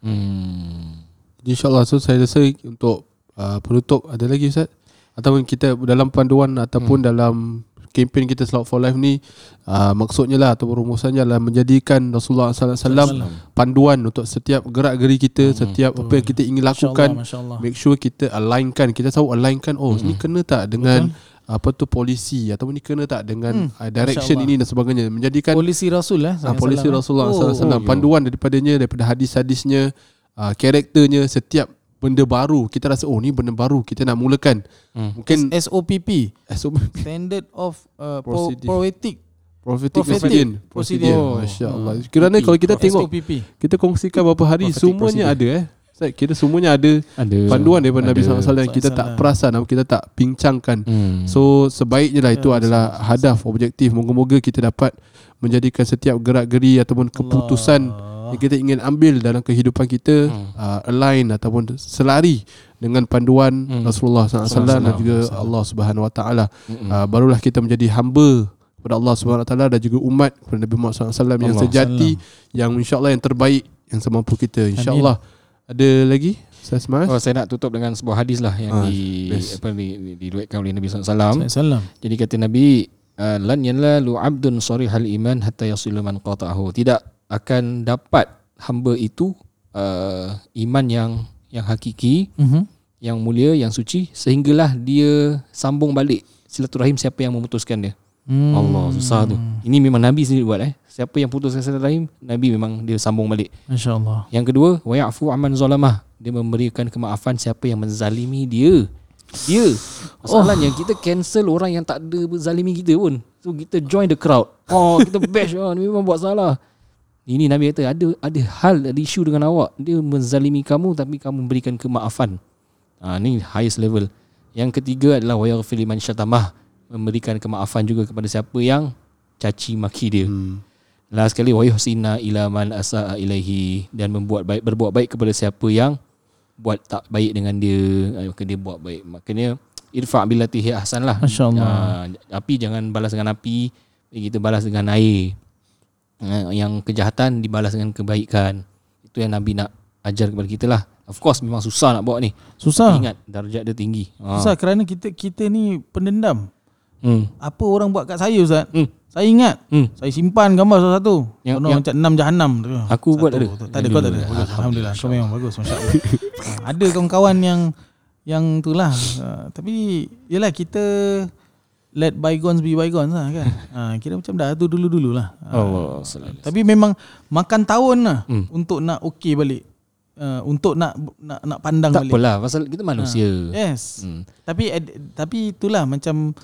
Hmm. InsyaAllah So saya rasa Untuk uh, penutup Ada lagi Ustaz? Ataupun kita Dalam panduan Ataupun dalam Kempen kita Selawat for Life ni uh, Maksudnya lah Ataupun rumusannya adalah Menjadikan Rasulullah SAW Panduan untuk setiap Gerak-geri kita Setiap apa yang kita ingin lakukan Masya-Allah. Make sure kita alignkan. Kita tahu alignkan Oh ni kena tak dengan Apa tu polisi Ataupun ni kena tak dengan uh, Direction Masya-Allah. ini dan sebagainya. Menjadikan Polisi Rasul lah. Ah, polisi Rasulullah Oh, SAW panduan daripadanya daripada hadis-hadisnya uh, karakternya setiap benda baru kita rasa oh ni benda baru kita nak mulakan Hmm. mungkin SOPP. SOP Standard of uh. Poetic. prophetic procedure. procedure Oh. masya-Allah kerana kalau kita tengok SOPP. kita kongsikan beberapa hari Prophetic semuanya ada eh Ustaz, kita semuanya ada Ada panduan daripada Nabi Ada. SAW kita tak perasan atau kita tak bincangkan Hmm. So sebaiknya lah itu Ya, adalah hadaf objektif Moga-moga kita dapat menjadikan setiap gerak-geri ataupun keputusan Allah. Yang kita ingin ambil dalam kehidupan kita Hmm. uh, align ataupun selari dengan panduan Hmm. Rasulullah SAW dan juga Allah Subhanahu Wa Taala. Uh, barulah kita menjadi hamba kepada Allah Subhanahu Wa Taala dan juga umat kepada Nabi Muhammad SAW yang Allah sejati yang insya-Allah yang terbaik yang semampu kita insya-Allah. Ada lagi? Saya semangat. Oh, saya nak tutup dengan sebuah hadis lah yang Ah, di best. apa di, di, diriwayatkan oleh Nabi SAW. Salam. Jadi kata Nabi, lan yanlalu 'abdun sarihal iman hatta yasilu man qata'ahu. Tidak akan dapat hamba itu uh, iman yang yang hakiki, Mhm. yang mulia, yang suci sehinggalah dia sambung balik silaturahim siapa yang memutuskan dia. Hmm. Allah susah tu. Ini memang Nabi sendiri buat eh. Siapa yang putuskan silaturahim, Nabi memang dia sambung balik. Masya-Allah. Yang kedua, wa ya'fu amman zalamah. Dia memberikan kemaafan siapa yang menzalimi dia. Dia. Masalahnya oh. kita cancel orang yang tak ada zalimi kita pun. So kita join the crowd. Oh, kita bash oh, ni memang buat salah. Ini Nabi kata ada ada hal ada isu dengan awak. Dia menzalimi kamu tapi kamu berikan kemaafan. Ha, ni highest level. Yang ketiga adalah wa yaghfir liman syatamah. Memberikan kemaafan juga kepada siapa yang caci maki dia. Hmm. Last sekali wa yuhsina ila man asaa ilaihi dan membuat baik berbuat baik kepada siapa yang buat tak baik dengan dia ah, maka dia buat baik makanya irfa billati hi ahsan lah Masya-Allah. Ah, api jangan balas dengan api kita balas dengan air yang kejahatan dibalas dengan kebaikan itu yang nabi nak ajar kepada kita lah of course memang susah nak bawa ni Susah. ingat darjat dia tinggi Ah. Susah kerana kita kita ni pendendam. hmm. Apa orang buat kat saya Ustaz? Hmm. Saya ingat. Hmm. Saya simpan gambar satu-satu. Yang- Yang, yang- macam enam jahanam tu. Aku buat ada. Tak ada kau tak ada. Bagus. Alhamdulillah. Kau memang bagus masya-Allah. *laughs* Ha, ada kawan-kawan yang yang itulah. Uh, tapi yalah kita let bygones be bygones lah kan. Ha, *laughs* kira macam dah tu dulu-dulu lah. Ha, Allah salam Tapi memang makan tahun lah Hmm. untuk nak okey balik. Uh, untuk nak nak nak pandang tak balik. apalah pasal kita manusia Yes. hmm. Tapi ad- tapi itulah macam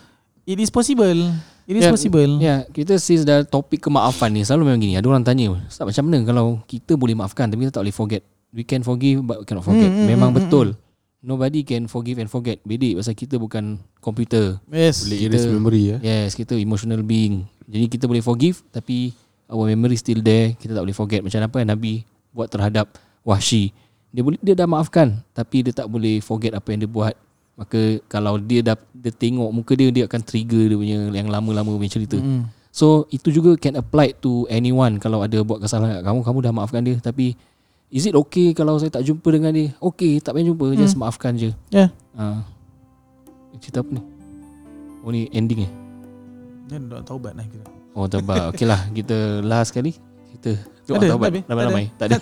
it is possible. It is Ya, possible. Ya, kita since dah topik kemaafan ni selalu memang gini. Ada orang tanya, Ustaz macam mana kalau kita boleh maafkan tapi kita tak boleh forget. We can forgive but we cannot forget. Hmm, hmm, memang hmm, betul. Nobody can forgive and forget. Bedik pasal kita bukan komputer. Yes. Boleh erase Kita- memory ya. Yes, kita emotional being. Jadi kita boleh forgive tapi our memory still there. Kita tak boleh forget. Macam apa yang Nabi buat terhadap Wahsy. Dia boleh dia dah maafkan tapi dia tak boleh forget apa yang dia buat. Maka kalau dia dah dia tengok muka dia dia akan trigger dia punya yang lama-lama punya cerita. Mm. So itu juga can apply to anyone kalau ada buat kesalahan kat kamu kamu dah maafkan dia tapi is it okay kalau saya tak jumpa dengan dia? Okay, tak payah jumpa, just maafkan je. Yeah. Ha. Cerita apa ni? Oh ni ending eh? Dia dah taubat lah kira. Oh taubat. *laughs* Okey lah, kita last kali kita doa Ada, taubat tak ada? ramai-ramai. Tak ada.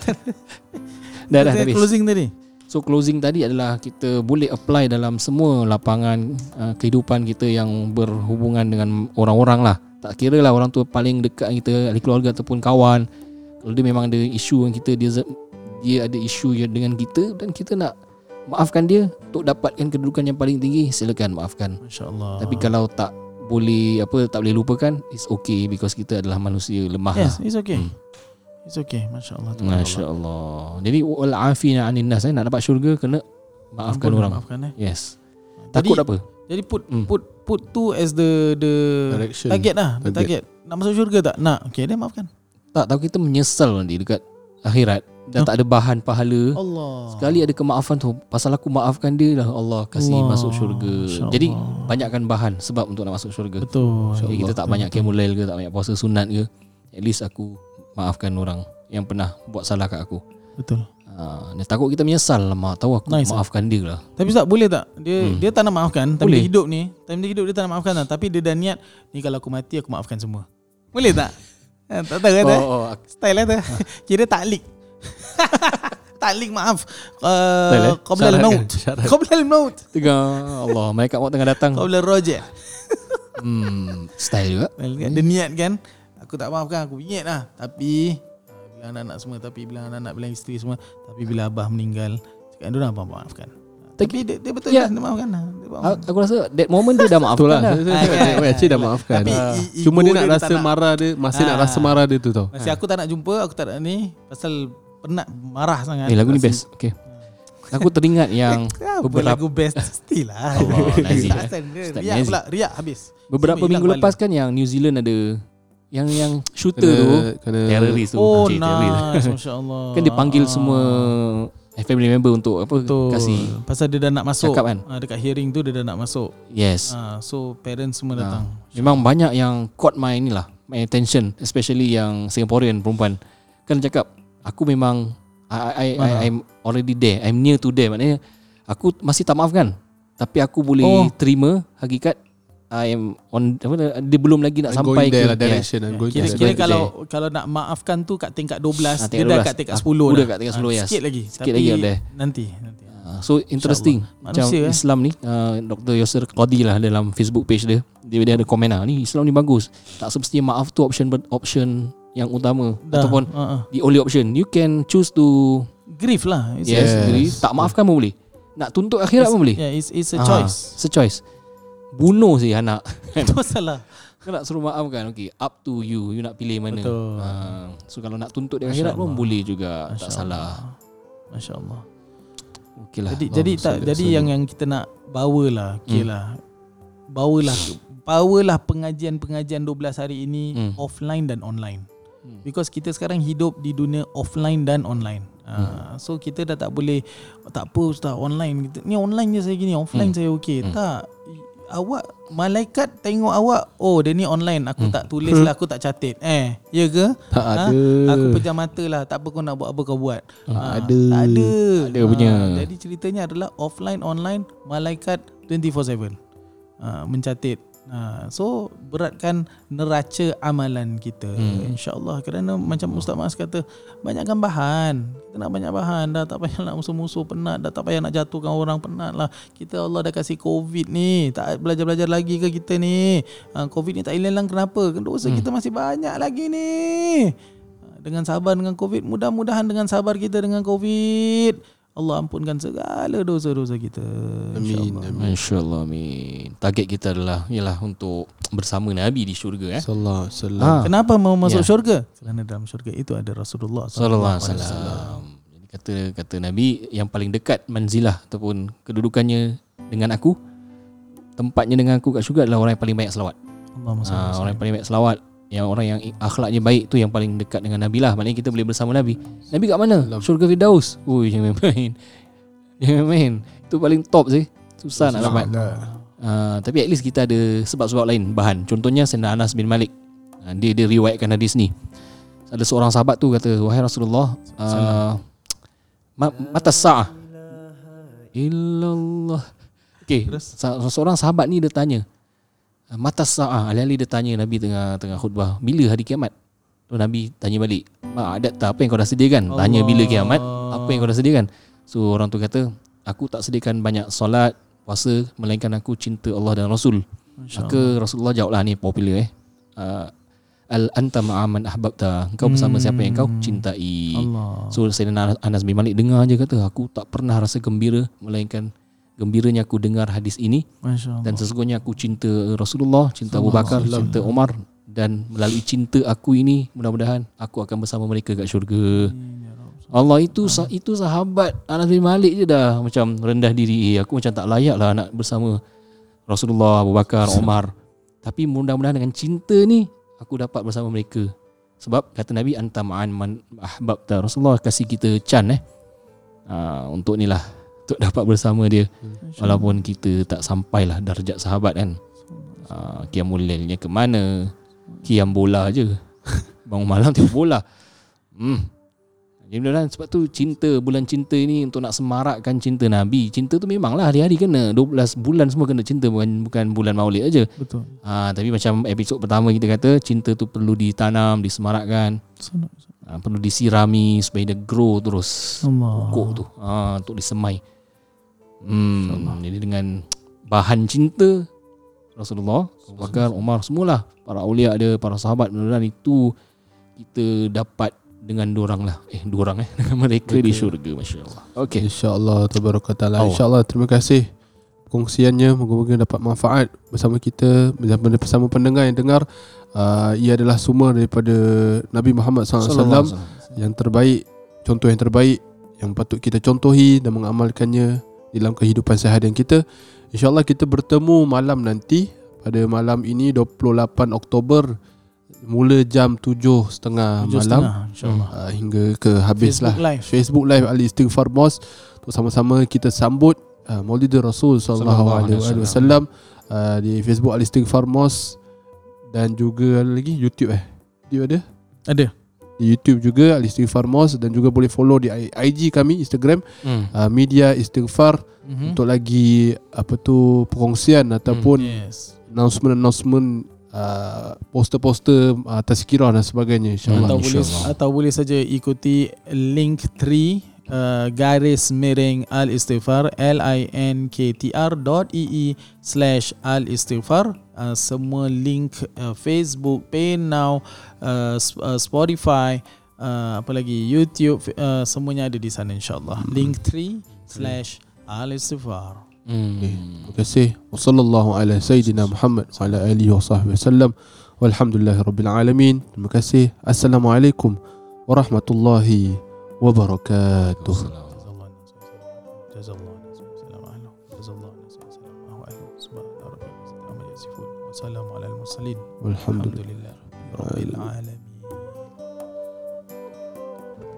*laughs* dah dah Kita habis. Closing tadi. So closing tadi adalah kita boleh apply dalam semua lapangan uh, kehidupan kita yang berhubungan dengan orang-orang lah. Tak kira lah orang tu paling dekat kita, ahli keluarga ataupun kawan. Kalau dia memang ada isu dengan kita, dia dia ada isu yang dengan kita dan kita nak maafkan dia untuk dapatkan kedudukan yang paling tinggi, silakan maafkan. Masya-Allah. Tapi kalau tak boleh apa tak boleh lupakan, it's okay because kita adalah manusia lemah. Yes, lah. it's okay. Hmm. It's okay. Masya-Allah. Masya Allah. Jadi wal afina anin nas eh, nak dapat syurga kena maafkan Ampun, orang. Maafkan eh. Yes. Jadi- Takut apa? Jadi put Hmm. put put tu as the the Direction. target lah, Target. target. Nak masuk syurga tak? Nak. Okay, dia maafkan. Tak tahu kita menyesal nanti dekat akhirat dah tak ada bahan pahala. Allah. Sekali ada kemaafan tu pasal aku maafkan dia lah Allah kasih Allah. masuk syurga. Masya Jadi banyakkan bahan sebab untuk nak masuk syurga. Betul. Jadi kita tak banyak kemulail ke tak banyak puasa sunat ke. At least aku maafkan orang yang pernah buat salah kat aku. Betul. Ha, dia takut kita menyesal lama tahu aku Nice, maafkan dia lah. Tapi tak boleh tak? Dia Hmm. dia tak nak maafkan, time Boleh. dia hidup ni, time dia hidup dia tak nak maafkan lah. Tapi dia dah niat ni kalau aku mati aku maafkan semua. Boleh tak? *laughs* Eh, tak tahu kata. oh, oh, Style lah tu. *laughs* Kira taklik. *laughs* taklik maaf. Style, Uh, eh? Qabla al-maut. Qabla al-maut. tengah Allah malaikat maut tengah datang. Qabla *laughs* al-raja. Hmm, style juga. Kan, Dia niat kan Aku tak maafkan Aku bingit lah Tapi Bilang anak-anak semua Tapi bilang anak-anak Bilang isteri semua Tapi bila abah meninggal Cakap dia apa maafkan Tapi dia, dia betul Ya. yeah. Dia maafkan lah dia maafkan. A- Aku rasa that moment dia dah maafkan Betul lah. lah. Ah, kan? saya Actually dah maafkan. Tapi Ah. Cuma dia nak dia rasa tak nak. marah dia, masih nak Ah. rasa marah dia tu tau. Masih aku tak nak jumpa Aku tak nak ni Pasal Penat marah sangat Eh lagu ni best. Okay. Aku teringat yang *laughs* Apa beberapa lagu best Still lah *laughs* Allah, eh. Ustaz Riak pula Riak habis beberapa Semua minggu lepas kan yang New Zealand ada yang yang shooter tu kena Teroris tu Oh Cik, nice *laughs* Masya-Allah. Kan dia panggil Ah. semua eh, Family member untuk Apa Betul. Kasih Pasal dia dah nak masuk. Cakap kan? Ah, dekat hearing tu dia dah nak masuk. Yes Ah, so parents semua Ah. datang. Memang banyak yang Caught my ni lah My attention Especially yang Singaporean perempuan Kan cakap Aku memang I, I, I, Ah. I'm already there I'm near to there Maknanya Aku masih tak maafkan Tapi aku boleh Oh. terima Hakikat I am on apa, Dia belum lagi nak I'm sampai going there ke lah direction I'm going Kira, there. kira going kalau kalau nak maafkan tu kat tingkat 12, Ah, dia tingkat dah 12. kat tingkat Ah, 10 udah dah. kat tingkat Ah, 10, yes. Sikit lagi. Sikit Tapi lagi ada. Nanti, nanti. Ah, So interesting. Macam Manusia, eh. Islam ni uh, Dr. Yosir Qadi lah Dalam Facebook page dia Dia, dia ada komen lah Ni Islam ni bagus Tak semestinya maaf tu option option yang utama Dah. Ataupun ah. the only option You can choose to grief lah. It's Yes, Yes. Jadi tak maafkan pun boleh Nak tuntut akhirat pun boleh Yeah, it's it's a Ah, choice. It's a choice Bunuh si anak *laughs* Itu salah. Kau nak suruh maafkan Okay up to you You nak pilih mana Betul. Ah, So kalau nak tuntut di Masya akhirat pun Allah. boleh juga Tak Masya salah Masya-Allah. Okay lah Jadi jadi tak jadi yang yang kita nak bawalah, okeylah. Bawalah bawalah pengajian-pengajian 12 hari ini Hmm. offline dan online. Hmm. Because kita sekarang hidup di dunia offline dan online. Uh, so kita dah tak boleh tak apa ustaz online kita. Ni online je saya gini, offline Hmm. saya okey. Hmm. Tak awak malaikat tengok awak oh dia ni online aku Hmm. tak tulis lah *laughs* aku tak catat eh ya ke Tak Ha? ada aku pejam mata lah tak apa kau nak buat apa kau buat Tak Ah, ada. tak ada Ada punya. Ah, jadi ceritanya adalah offline online malaikat 24/7 uh, mencatat uh, so beratkan neraca amalan kita. Hmm. insyaallah kerana macam ustaz Mas kata banyakkan bahan. Kita nak banyak bahan dah tak payah nak musuh-musuh penat dah tak payah nak jatuhkan orang penat lah. Kita Allah dah kasih covid ni tak belajar-belajar lagi ke kita ni? Uh, covid ni tak hilang kenapa? Kan dosa Hmm. kita masih banyak lagi ni. Ah, dengan sabar dengan covid mudah-mudahan dengan sabar kita dengan covid Allah ampunkan segala dosa-dosa kita Amin, InsyaAllah. amin. InsyaAllah amin Target kita adalah Ialah untuk Bersama Nabi di syurga eh Sallallahu alaihi wasallam. Ah. Kenapa mau masuk Ya. syurga? Kerana dalam syurga itu ada Rasulullah Sallallahu alaihi wasallam. Jadi kata kata Nabi yang paling dekat manzilah ataupun kedudukannya dengan aku tempatnya dengan aku kat syurga adalah orang yang paling banyak selawat. Allahumma salli Ha, orang yang paling banyak selawat yang orang yang akhlaknya baik tu yang paling dekat dengan Nabi lah. Maknanya kita boleh bersama Nabi. Nabi kat mana? Alam. Syurga Firdaus. Ui jangan main. *laughs* Jangan main. Itu paling top sih. Susah nak dapat. Uh, tapi at least kita ada sebab-sebab lain bahan. Contohnya Sayyidina Anas bin Malik. Uh, dia dia riwayatkan hadis ni. Ada seorang sahabat tu kata, "Wahai Rasulullah, uh, ma- mata sa'ah?" Illallah. Okey, sa- seorang sahabat ni dia tanya, "Ah, "Mata sa'ah?" Alih-alih dia tanya Nabi tengah tengah khutbah, "Bila hari kiamat?" Tu Nabi tanya balik, "Mak, adat tak apa yang kau dah sediakan?" Tanya bila kiamat, apa yang kau dah sediakan? So orang tu kata, "Aku tak sediakan banyak solat, puasa melainkan aku cinta Allah dan Rasul." Maka Rasulullah jawablah ni popular eh. Uh, Al anta ma'aman ahbabta. Kau bersama siapa yang kau cintai. Allah. So Sayyidina Anas bin Malik dengar je kata aku tak pernah rasa gembira melainkan gembiranya aku dengar hadis ini dan sesungguhnya aku cinta Rasulullah, cinta Abu Bakar, cinta Umar dan melalui cinta aku ini mudah-mudahan aku akan bersama mereka kat syurga. Allah itu itu sahabat Anas bin Malik je dah macam rendah diri. Eh, aku macam tak layak lah nak bersama Rasulullah, Abu Bakar, Umar. Tapi mudah-mudahan dengan cinta ni aku dapat bersama mereka. Sebab kata Nabi anta ma'an man ahbabta. Rasulullah kasih kita can eh. Uh, untuk ni lah untuk dapat bersama dia walaupun kita tak sampailah darjat sahabat kan. Uh, Qiyamul lailnya ke mana? Qiyam bola je. *laughs* Bangun malam tengok bola. Hmm. Jadi mudah sebab tu cinta bulan cinta ini untuk nak semarakkan cinta Nabi. Cinta tu memanglah hari-hari kena 12 bulan semua kena cinta bukan bukan bulan Maulid aja. Betul. Ha, tapi macam episod pertama kita kata cinta tu perlu ditanam, disemarakkan, ha, perlu disirami supaya dia grow terus. Allah. Pokok tu ha, untuk disemai. Hmm, jadi dengan bahan cinta Rasulullah, Abu Bakar, Umar semualah para awliya ada, para sahabat mudah-mudahan itu kita dapat dengan dorang lah. Eh, dorang eh *laughs* dengan mereka di syurga masya-Allah. Okey. InsyaAllah Tabaraka ta'ala Oh. InsyaAllah terima kasih Kongsiannya Moga-moga dapat manfaat Bersama kita Bersama, bersama pendengar yang dengar uh, Ia adalah sumber daripada Nabi Muhammad SAW. Yang terbaik Contoh yang terbaik Yang patut kita contohi Dan mengamalkannya Dalam kehidupan seharian kita. InsyaAllah kita bertemu malam nanti. Pada malam ini 28 Oktober mula jam 7.30 Tujuh malam. setengah, InsyaAllah. Uh, hingga ke habis Facebook lah. Live. Facebook live Ali Istighfar Mos untuk sama-sama kita sambut uh, Maulid Rasul sallallahu alaihi wasallam uh, di Facebook Ali Istighfar Mos dan juga lagi YouTube eh. YouTube ada? Ada YouTube juga Ali Istighfar Mos dan juga boleh follow di I- IG kami Instagram Hmm. uh, Media Istighfar Mhm. untuk lagi apa tu perkongsian ataupun Yes announcement-announcement uh, poster-poster uh, tazkirah dan sebagainya insyaallah. atau boleh insyaAllah. atau boleh saja ikuti link 3 uh, garis miring al istighfar l i n k t r dot e e slash al istighfar uh, semua link uh, Facebook PayNow uh, uh, Spotify uh, apa lagi YouTube uh, semuanya ada di sana insyaallah link 3 slash al istighfar Hmm. Terima kasih. Wassallallahu ala sayyidina Muhammad wa ala alihi wa sahbihi wasallam. Walhamdulillahi rabbil alamin. Terima kasih. Assalamualaikum warahmatullahi wabarakatuh. وبركاته. والحمد لله رب العالمين.